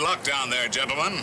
Good luck down there, gentlemen.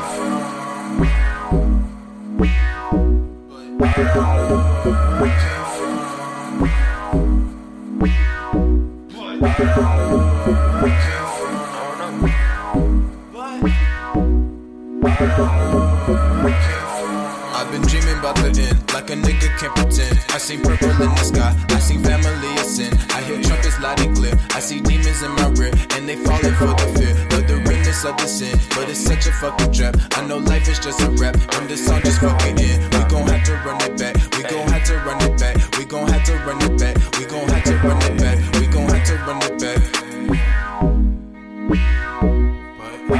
just a rap, and this song just fucking in. We gon' have to run it back.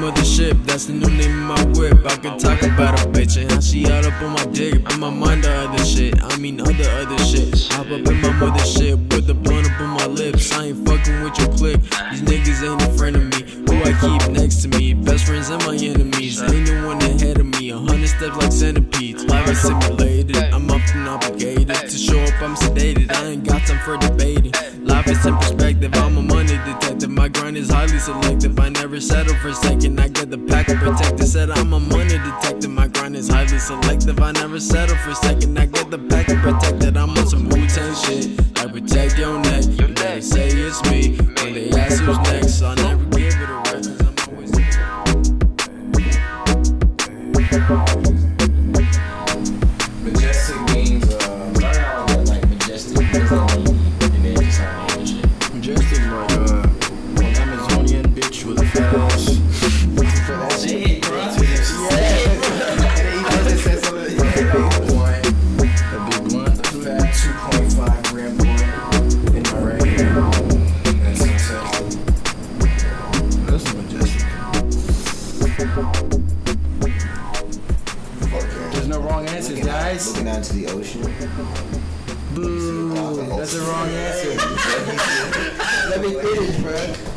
mothership, that's the new name of my whip. I can talk about a bitch and how she all up on my dick. Put my mind to other shit, I mean other other shit. Hop up in my mothership with the blunt up on my lips. I ain't fucking with your clique. These niggas ain't a friend of me. Who I keep next to me, best friends and my enemies. Ain't no one ahead of me. A hundred steps like centipedes. Life is simulated. I'm often obligated to show up. I'm sedated. I ain't got time for debating. Life is in perspective. I'm a highly selective. I never settle for second. I get the pack of protector. Said I'm a money detective. My grind is highly selective. I never settle for second. I get the pack of protected. I'm on some Wu Tang shit. I protect your neck. You better say it's me. When they ask who's next, I'll never give it a rest. I'm always. Majestic means, uh, hand. That's successful. That's majestic. There's no wrong answers, guys. Looking out into the ocean. Boo. That's the wrong answer. Let me finish, bro.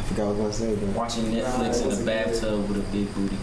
I forgot what I was gonna say, bro. Watching Netflix in a bathtub with a big booty.